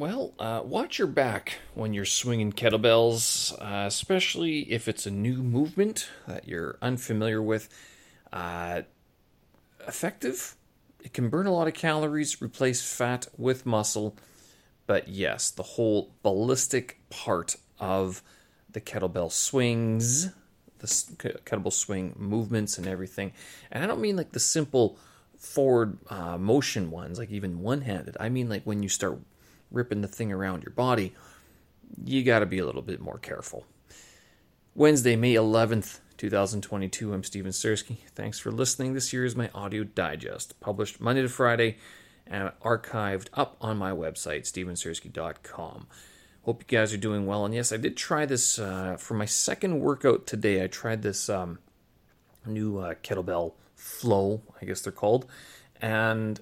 Well, uh, watch your back when you're swinging kettlebells, uh, especially if it's a new movement that you're unfamiliar with. Uh, effective, it can burn a lot of calories, replace fat with muscle, but yes, the whole ballistic part of the kettlebell swings, the kettlebell swing movements and everything, and I don't mean like the simple forward uh, motion ones, like even one handed. I mean like when you start ripping the thing around your body, you got to be a little bit more careful. Wednesday, May 11th, 2022. I'm Steven Sersky. Thanks for listening. This year is my audio digest, published Monday to Friday and archived up on my website, stevensersky.com. Hope you guys are doing well. And yes, I did try this uh, for my second workout today. I tried this um, new uh, kettlebell flow, I guess they're called. And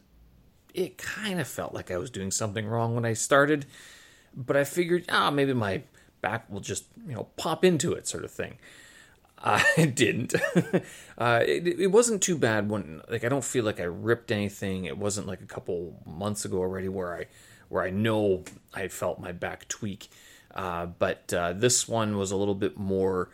it kind of felt like I was doing something wrong when I started, but I figured, ah, oh, maybe my back will just, you know, pop into it, sort of thing. Uh, it didn't. uh, it, it, wasn't too bad when, like, I don't feel like I ripped anything. It wasn't like a couple months ago already where I, where I know I felt my back tweak. Uh, but uh, this one was a little bit more.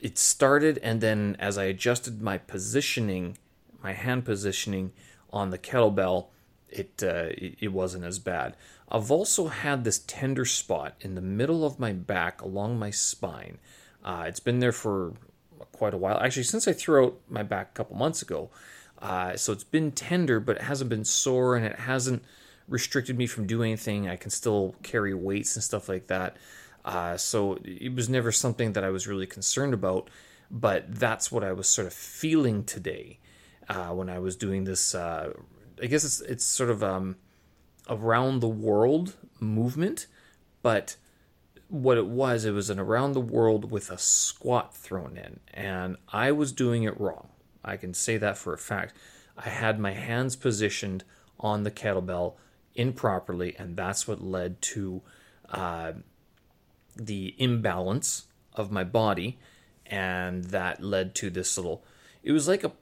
It started, and then as I adjusted my positioning, my hand positioning on the kettlebell, it, uh, it, wasn't as bad. I've also had this tender spot in the middle of my back along my spine. Uh, it's been there for quite a while, actually, since I threw out my back a couple months ago. Uh, so it's been tender, but it hasn't been sore and it hasn't restricted me from doing anything. I can still carry weights and stuff like that. Uh, so it was never something that I was really concerned about, but that's what I was sort of feeling today uh, when I was doing this uh, I guess it's it's sort of um, around the world movement, but what it was, it was an around the world with a squat thrown in, and I was doing it wrong. I can say that for a fact. I had my hands positioned on the kettlebell improperly, and that's what led to uh, the imbalance of my body, and that led to this little. It was like a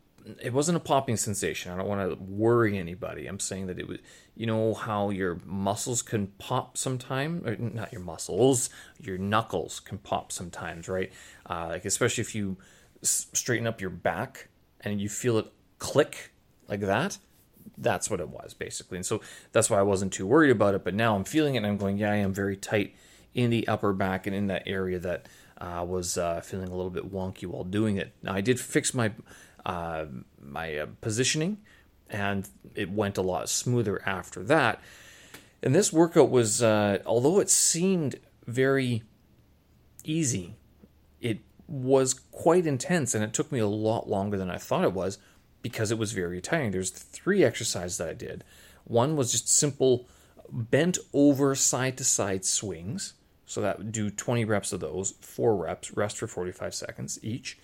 it wasn't a popping sensation. I don't want to worry anybody. I'm saying that it was, you know, how your muscles can pop sometimes, or not your muscles, your knuckles can pop sometimes, right? Uh, like especially if you straighten up your back and you feel it click like that. That's what it was basically, and so that's why I wasn't too worried about it. But now I'm feeling it, and I'm going, yeah, I am very tight in the upper back and in that area that uh, was uh, feeling a little bit wonky while doing it. Now I did fix my uh, my uh, positioning, and it went a lot smoother after that. And this workout was, uh, although it seemed very easy, it was quite intense, and it took me a lot longer than I thought it was because it was very tiring. There's three exercises that I did. One was just simple bent over side to side swings. So that would do 20 reps of those, four reps, rest for 45 seconds each.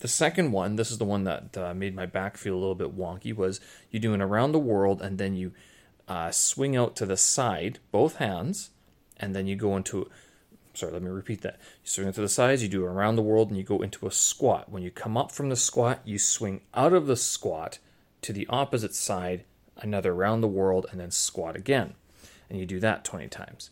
The second one, this is the one that uh, made my back feel a little bit wonky, was you do an around the world and then you uh, swing out to the side, both hands, and then you go into. Sorry, let me repeat that. You swing out to the sides, you do around the world, and you go into a squat. When you come up from the squat, you swing out of the squat to the opposite side, another around the world, and then squat again. And you do that 20 times.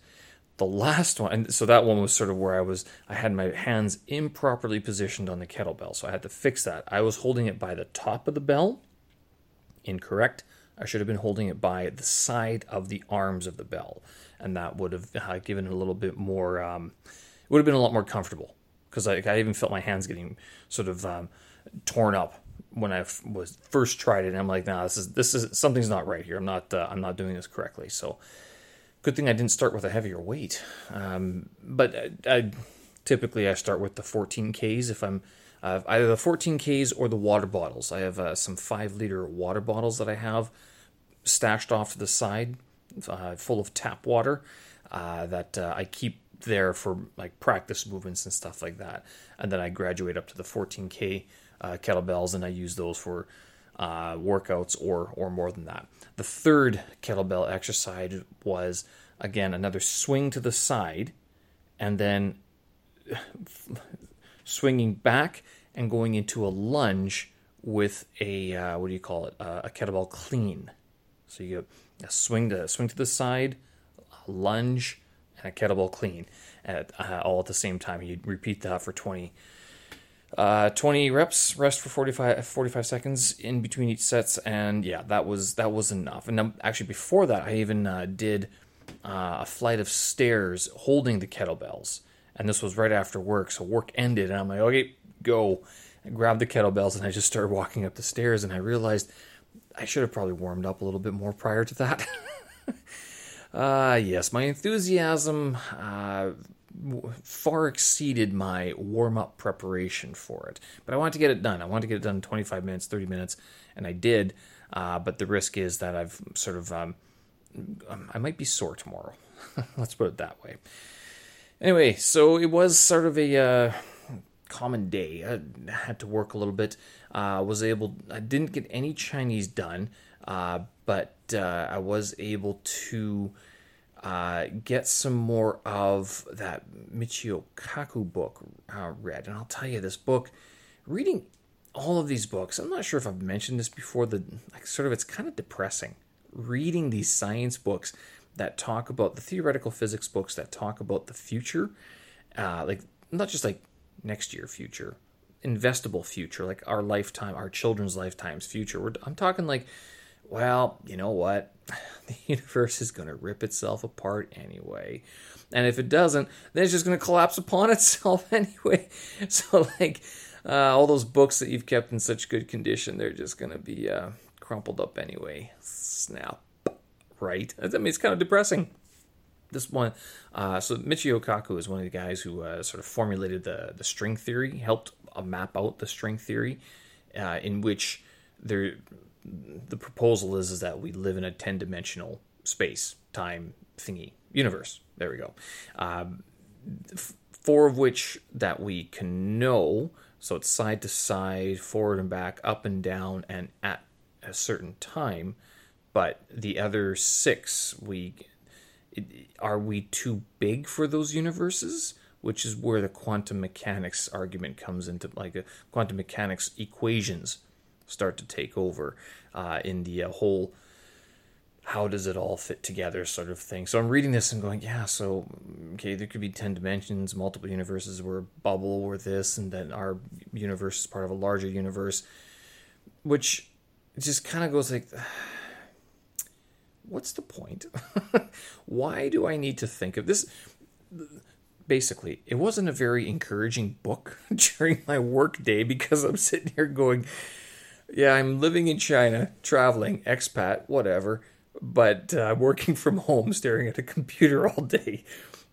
The last one, and so that one was sort of where I was, I had my hands improperly positioned on the kettlebell, so I had to fix that. I was holding it by the top of the bell, incorrect. I should have been holding it by the side of the arms of the bell, and that would have uh, given it a little bit more, um, it would have been a lot more comfortable because I, I, even felt my hands getting sort of um, torn up when I f- was first tried it. And I'm like, nah, this is this is something's not right here. I'm not uh, I'm not doing this correctly. So Good thing I didn't start with a heavier weight. Um, but I, I, typically I start with the 14Ks if I'm uh, either the 14Ks or the water bottles. I have uh, some five liter water bottles that I have stashed off to the side, uh, full of tap water uh, that uh, I keep there for like practice movements and stuff like that. And then I graduate up to the 14K uh, kettlebells and I use those for workouts or or more than that. The third kettlebell exercise was again another swing to the side, and then swinging back and going into a lunge with a uh, what do you call it? Uh, a kettlebell clean. So you swing to swing to the side, a lunge, and a kettlebell clean at uh, all at the same time. You'd repeat that for 20, uh, 20 reps, rest for 45, 45 seconds in between each sets, and yeah, that was that was enough. And actually, before that, I even uh, did uh, a flight of stairs holding the kettlebells, and this was right after work. So work ended, and I'm like, okay, go. I grabbed the kettlebells and I just started walking up the stairs, and I realized I should have probably warmed up a little bit more prior to that. uh, yes, my enthusiasm uh, far exceeded my warm up preparation for it. But I wanted to get it done. I wanted to get it done in 25 minutes, 30 minutes, and I did. Uh, but the risk is that I've sort of, um, I might be sore tomorrow. Let's put it that way. Anyway, so it was sort of a uh, common day. I had to work a little bit. Uh, was able. I didn't get any Chinese done, uh, but uh, I was able to uh, get some more of that Michio Kaku book uh, read. And I'll tell you, this book, reading all of these books, I'm not sure if I've mentioned this before. The like, sort of it's kind of depressing reading these science books that talk about the theoretical physics books that talk about the future, uh, like not just like next year future, investable future, like our lifetime, our children's lifetimes future. We're, I'm talking like, well, you know what? The universe is going to rip itself apart anyway. And if it doesn't, then it's just going to collapse upon itself anyway. So, like, uh, all those books that you've kept in such good condition, they're just going to be uh, crumpled up anyway. Snap. Right? I mean, it's kind of depressing this one, uh, so Michio Kaku is one of the guys who uh, sort of formulated the the string theory, helped uh, map out the string theory, uh, in which there the proposal is is that we live in a ten dimensional space time thingy universe. There we go. Um, four of which that we can know. So it's side to side, forward and back, up and down, and at a certain time. But the other six we are we too big for those universes? Which is where the quantum mechanics argument comes into, like uh, quantum mechanics equations start to take over uh, in the uh, whole how does it all fit together sort of thing. So I'm reading this and going, yeah, so okay, there could be 10 dimensions, multiple universes where bubble or this, and then our universe is part of a larger universe, which just kind of goes like, what's the point? Why do I need to think of this? Basically, it wasn't a very encouraging book during my work day because I'm sitting here going, yeah, I'm living in China, traveling, expat, whatever, but uh, working from home, staring at a computer all day.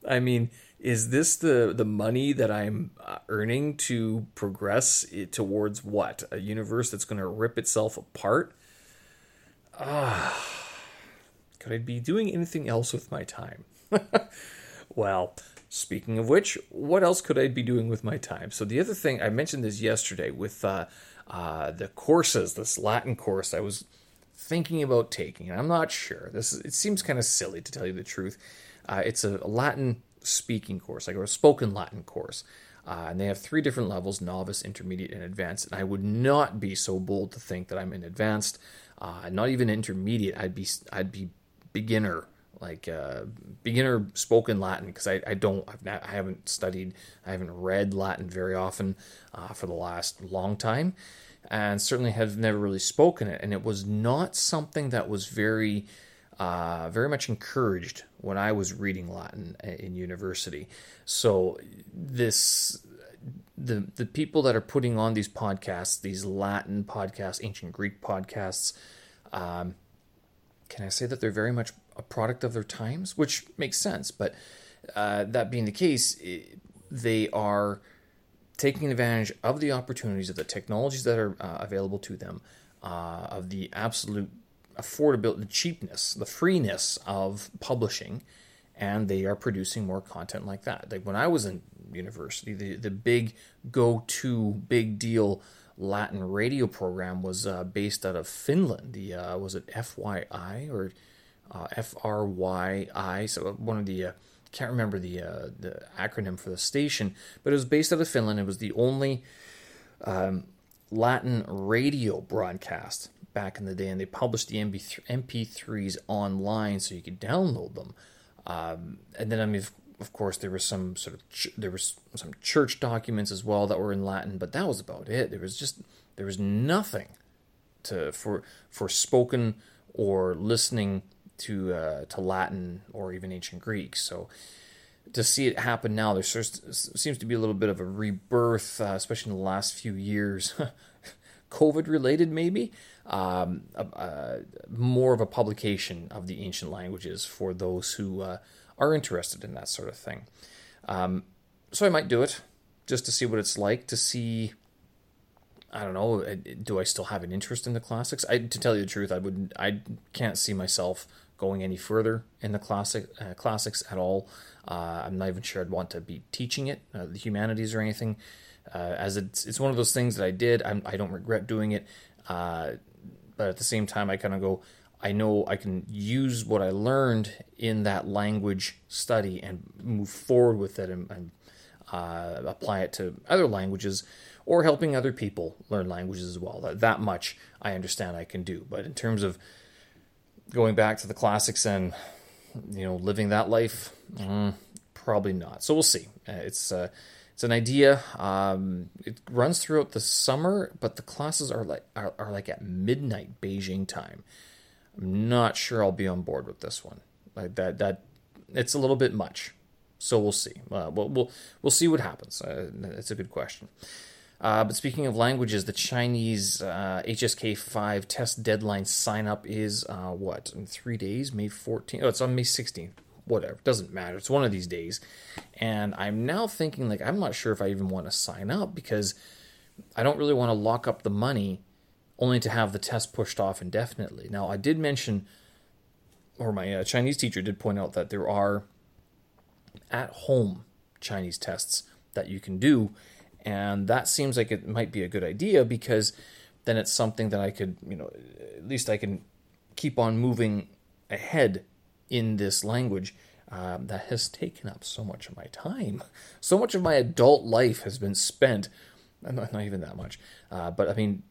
I mean, is this the the money that I'm uh, earning to progress towards what a universe that's going to rip itself apart? Ah. Could I be doing anything else with my time? well, speaking of which, what else could I be doing with my time? So the other thing I mentioned this yesterday with uh, uh, the courses, this Latin course I was thinking about taking, and I'm not sure. This is, it seems kind of silly to tell you the truth. Uh, it's a Latin speaking course, like a spoken Latin course. Uh, and they have three different levels novice, intermediate, and advanced. And I would not be so bold to think that I'm in advanced, uh, not even intermediate. I'd be I'd be beginner like uh, beginner spoken Latin because I, I don't I've not, I haven't studied I haven't read Latin very often uh, for the last long time and certainly have never really spoken it and it was not something that was very uh, very much encouraged when I was reading Latin in university so this the the people that are putting on these podcasts these Latin podcasts ancient Greek podcasts um, can I say that they're very much a product of their times, which makes sense. But uh, that being the case, they are taking advantage of the opportunities of the technologies that are uh, available to them, uh, of the absolute affordability, the cheapness, the freeness of publishing, and they are producing more content like that. Like when I was in university, the the big go to big deal Latin radio program was uh, based out of Finland. The uh, was it FYI or uh, FRYI? So one of the uh, can't remember the uh, the acronym for the station, but it was based out of Finland. It was the only um, Latin radio broadcast back in the day, and they published the MP3s online so you could download them. Um, and then I mean, of course, there was some sort of ch- there was some church documents as well that were in Latin, but that was about it. There was just there was nothing to for for spoken or listening to uh, to Latin or even ancient Greek. So to see it happen now, there seems to be a little bit of a rebirth, uh, especially in the last few years, COVID related maybe. Um, uh, more of a publication of the ancient languages for those who uh, are interested in that sort of thing. Um, so I might do it just to see what it's like, to see. I don't know. Uh, do I still have an interest in the classics? I, to tell you the truth, I would. I can't see myself going any further in the classic uh, classics at all. Uh, I'm not even sure I'd want to be teaching it, uh, the humanities or anything. Uh, as it's it's one of those things that I did. I'm, I do not regret doing it, uh, but at the same time, I kind of go. I know I can use what I learned in that language study and move forward with it and, and uh, apply it to other languages or helping other people learn languages as well. That, that much I understand I can do. But in terms of going back to the classics and you know living that life, mm, probably not. So we'll see. Uh, it's uh, it's an idea. Um, it runs throughout the summer, but the classes are like are, are like at midnight Beijing time. I'm not sure I'll be on board with this one. Like that that it's a little bit much. So we'll see. Uh, we'll, we'll we'll see what happens. Uh, it's a good question. Uh, but speaking of languages, the Chinese uh, HSK 5 test deadline sign up is uh, what? In three days? May 14th? Oh, it's on May 16th. Whatever. Doesn't matter. It's one of these days. And I'm now thinking, like, I'm not sure if I even want to sign up because I don't really want to lock up the money only to have the test pushed off indefinitely. Now, I did mention, or my uh, Chinese teacher did point out that there are at home Chinese tests that you can do and that seems like it might be a good idea because then it's something that I could, you know, at least I can keep on moving ahead in this language um, that has taken up so much of my time. So much of my adult life has been spent, not, not even that much, uh, but I mean,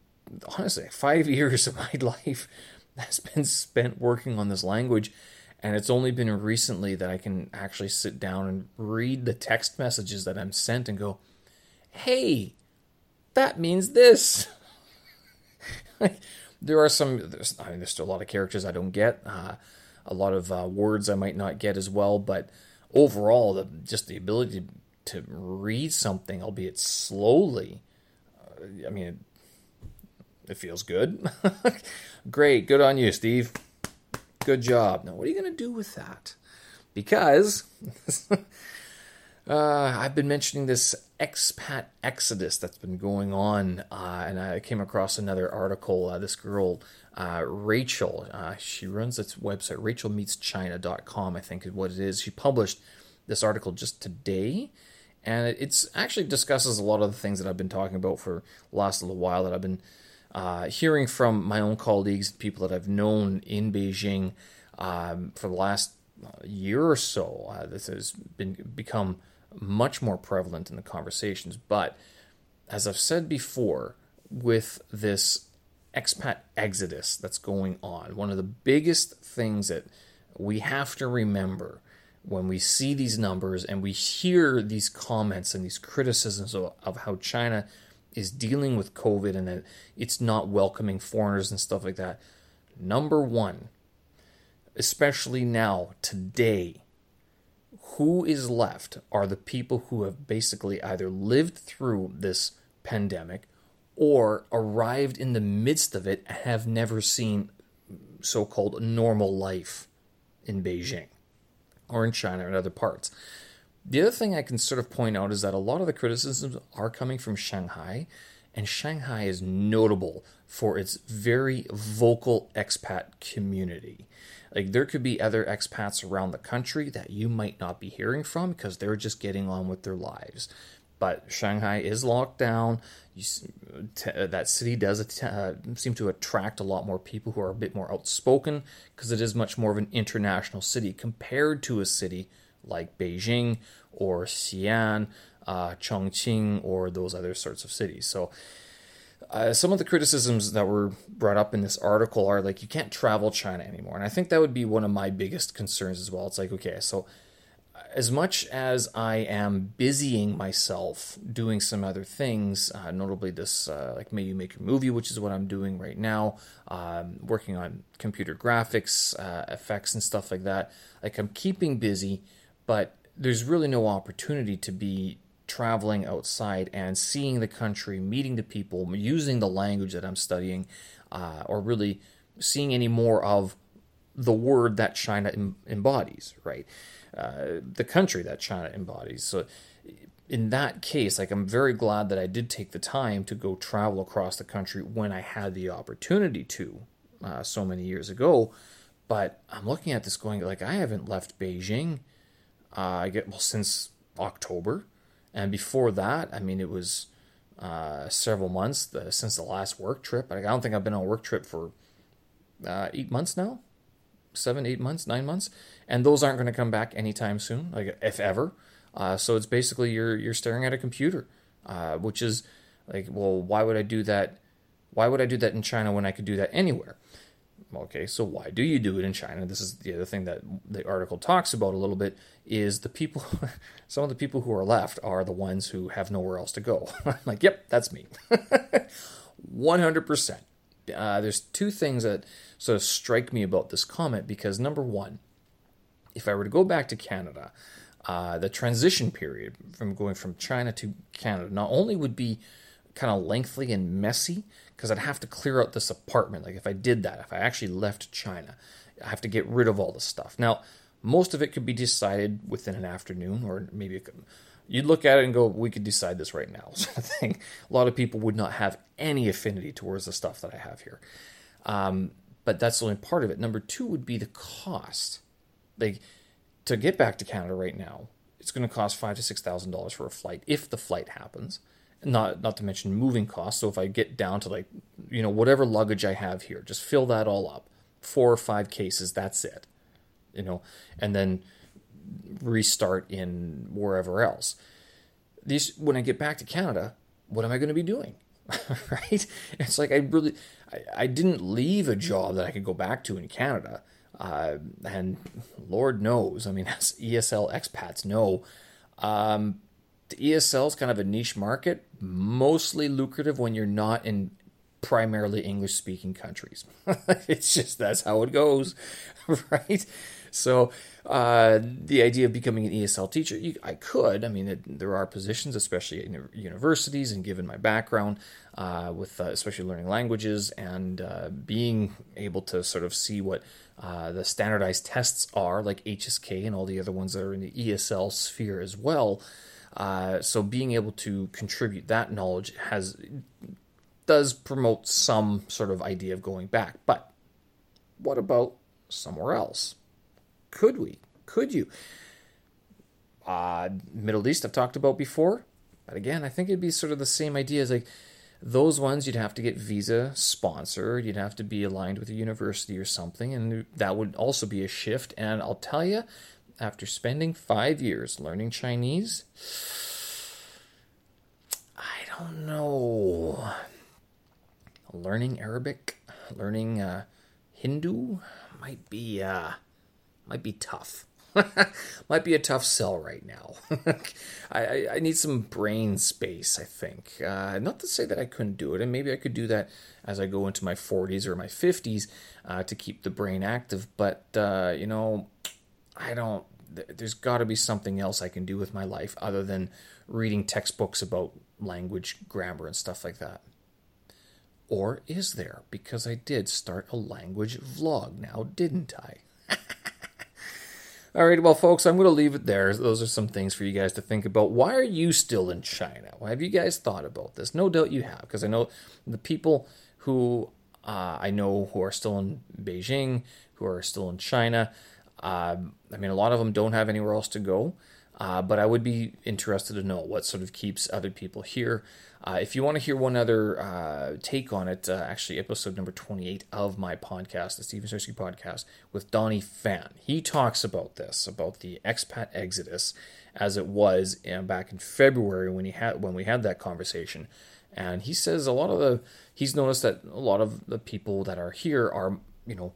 honestly, five years of my life has been spent working on this language. And it's only been recently that I can actually sit down and read the text messages that I'm sent and go, hey, that means this. there are some, there's, I mean, there's still a lot of characters I don't get, uh, a lot of uh, words I might not get as well, but overall, the, just the ability to, to read something, albeit slowly, uh, I mean, it, it feels good. Great, good on you, Steve. Good job. Now, what are you going to do with that? Because uh, I've been mentioning this expat exodus that's been going on, uh, and I came across another article. Uh, this girl, uh, Rachel, uh, she runs this website, rachelmeetschina.com, I think is what it is. She published this article just today, and it actually discusses a lot of the things that I've been talking about for the last little while that I've been uh, hearing from my own colleagues, people that I've known in Beijing um, for the last year or so. Uh, this has been become much more prevalent in the conversations. But as I've said before, with this expat exodus that's going on, one of the biggest things that we have to remember when we see these numbers and we hear these comments and these criticisms of, of how China is dealing with COVID and that it's not welcoming foreigners and stuff like that. Number one, especially now, today, who is left are the people who have basically either lived through this pandemic or arrived in the midst of it and have never seen so called normal life in Beijing or in China and other parts. The other thing I can sort of point out is that a lot of the criticisms are coming from Shanghai, and Shanghai is notable for its very vocal expat community. Like there could be other expats around the country that you might not be hearing from because they're just getting on with their lives. But Shanghai is locked down. You, t- that city does uh, seem to attract a lot more people who are a bit more outspoken because it is much more of an international city compared to a city like Beijing or Xi'an, uh, Chongqing, or those other sorts of cities. So uh, some of the criticisms that were brought up in this article are like you can't travel China anymore, and I think that would be one of my biggest concerns as well. It's like okay, so as much as I am busying myself doing some other things, uh, notably this, uh, like you make a movie, which is what I'm doing right now, um, working on computer graphics, uh, effects, and stuff like that. Like I'm keeping busy, but there's really no opportunity to be traveling outside and seeing the country, meeting the people, using the language that I'm studying, uh, or really seeing any more of the word that China em- embodies, right? Uh, the country that China embodies. So, in that case, like I'm very glad that I did take the time to go travel across the country when I had the opportunity to, uh, so many years ago. But I'm looking at this going like I haven't left Beijing. Uh, I get well since October, and before that, I mean it was uh, several months the, since the last work trip. I don't think I've been on a work trip for uh, eight months now seven, eight months, nine months, and those aren't going to come back anytime soon, like if ever. Uh, so it's basically you're you're staring at a computer, uh, which is like, well, why would I do that? Why would I do that in China when I could do that anywhere? Okay, so why do you do it in China? This is the other thing that the article talks about a little bit is the people, some of the people who are left are the ones who have nowhere else to go. I'm like, yep, that's me. 100%. Uh, there's two things that sort of strike me about this comment because number one, if I were to go back to Canada, uh, the transition period from going from China to Canada not only would be kind of lengthy and messy because I'd have to clear out this apartment. Like if I did that, if I actually left China, I have to get rid of all the stuff. Now, most of it could be decided within an afternoon, or maybe could, you'd look at it and go, "We could decide this right now." Sort of thing. A lot of people would not have any affinity towards the stuff that I have here. Um, but that's only part of it. Number two would be the cost. Like to get back to Canada right now, it's going to cost five to six thousand dollars for a flight if the flight happens. Not not to mention moving costs. So if I get down to like you know whatever luggage I have here, just fill that all up. Four or five cases, that's it. You know, and then restart in wherever else. These when I get back to Canada, what am I going to be doing? right? It's like I really, I, I, didn't leave a job that I could go back to in Canada. Uh, and Lord knows, I mean, as ESL expats know, um, the ESL is kind of a niche market, mostly lucrative when you're not in primarily English speaking countries. it's just that's how it goes, right? So uh, the idea of becoming an ESL teacher, you, I could. I mean, it, there are positions, especially in universities, and given my background uh, with uh, especially learning languages and uh, being able to sort of see what uh, the standardized tests are, like HSK and all the other ones that are in the ESL sphere as well. Uh, so being able to contribute that knowledge has does promote some sort of idea of going back. But what about somewhere else? Could we? Could you? Uh, Middle East, I've talked about before. But again, I think it'd be sort of the same idea as like those ones you'd have to get visa sponsored, you'd have to be aligned with a university or something, and that would also be a shift. And I'll tell you, after spending five years learning Chinese, I don't know. Learning Arabic, learning uh, Hindu might be uh, might be tough. Might be a tough sell right now. I, I, I, need some brain space, I think. Uh, not to say that I couldn't do it, and maybe I could do that as I go into my 40s or my 50s uh, to keep the brain active, but, uh, you know, I don't. There's got to be something else I can do with my life other than reading textbooks about language, grammar, and stuff like that. Or is there? Because I did start a language vlog now, didn't I? All right, well, folks, I'm going to leave it there. Those are some things for you guys to think about. Why are you still in China? Why have you guys thought about this? No doubt you have, because I know the people who uh, I know who are still in Beijing, who are still in China. Uh, I mean, a lot of them don't have anywhere else to go. Uh, but I would be interested to know what sort of keeps other people here. Uh, if you want to hear one other uh, take on it, uh, actually, episode number 28 of my podcast, the Steven Sersky podcast, with Donnie Fan, he talks about this, about the expat exodus as it was back in February when he had when we had that conversation. And he says a lot of the he's noticed that a lot of the people that are here are you know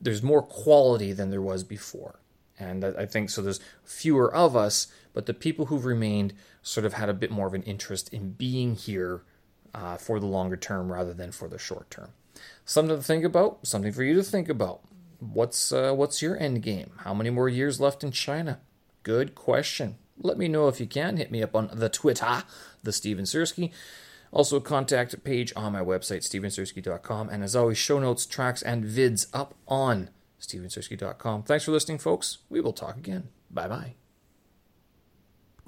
there's more quality than there was before. And I think so. There's fewer of us, but the people who've remained sort of had a bit more of an interest in being here uh, for the longer term rather than for the short term. Something to think about. Something for you to think about. What's uh, what's your end game? How many more years left in China? Good question. Let me know if you can. Hit me up on the Twitter, the Steven Sersky. Also, contact page on my website, stevensersky.com. And as always, show notes, tracks, and vids up on stevensersky.com. Thanks for listening, folks. We will talk again. Bye bye.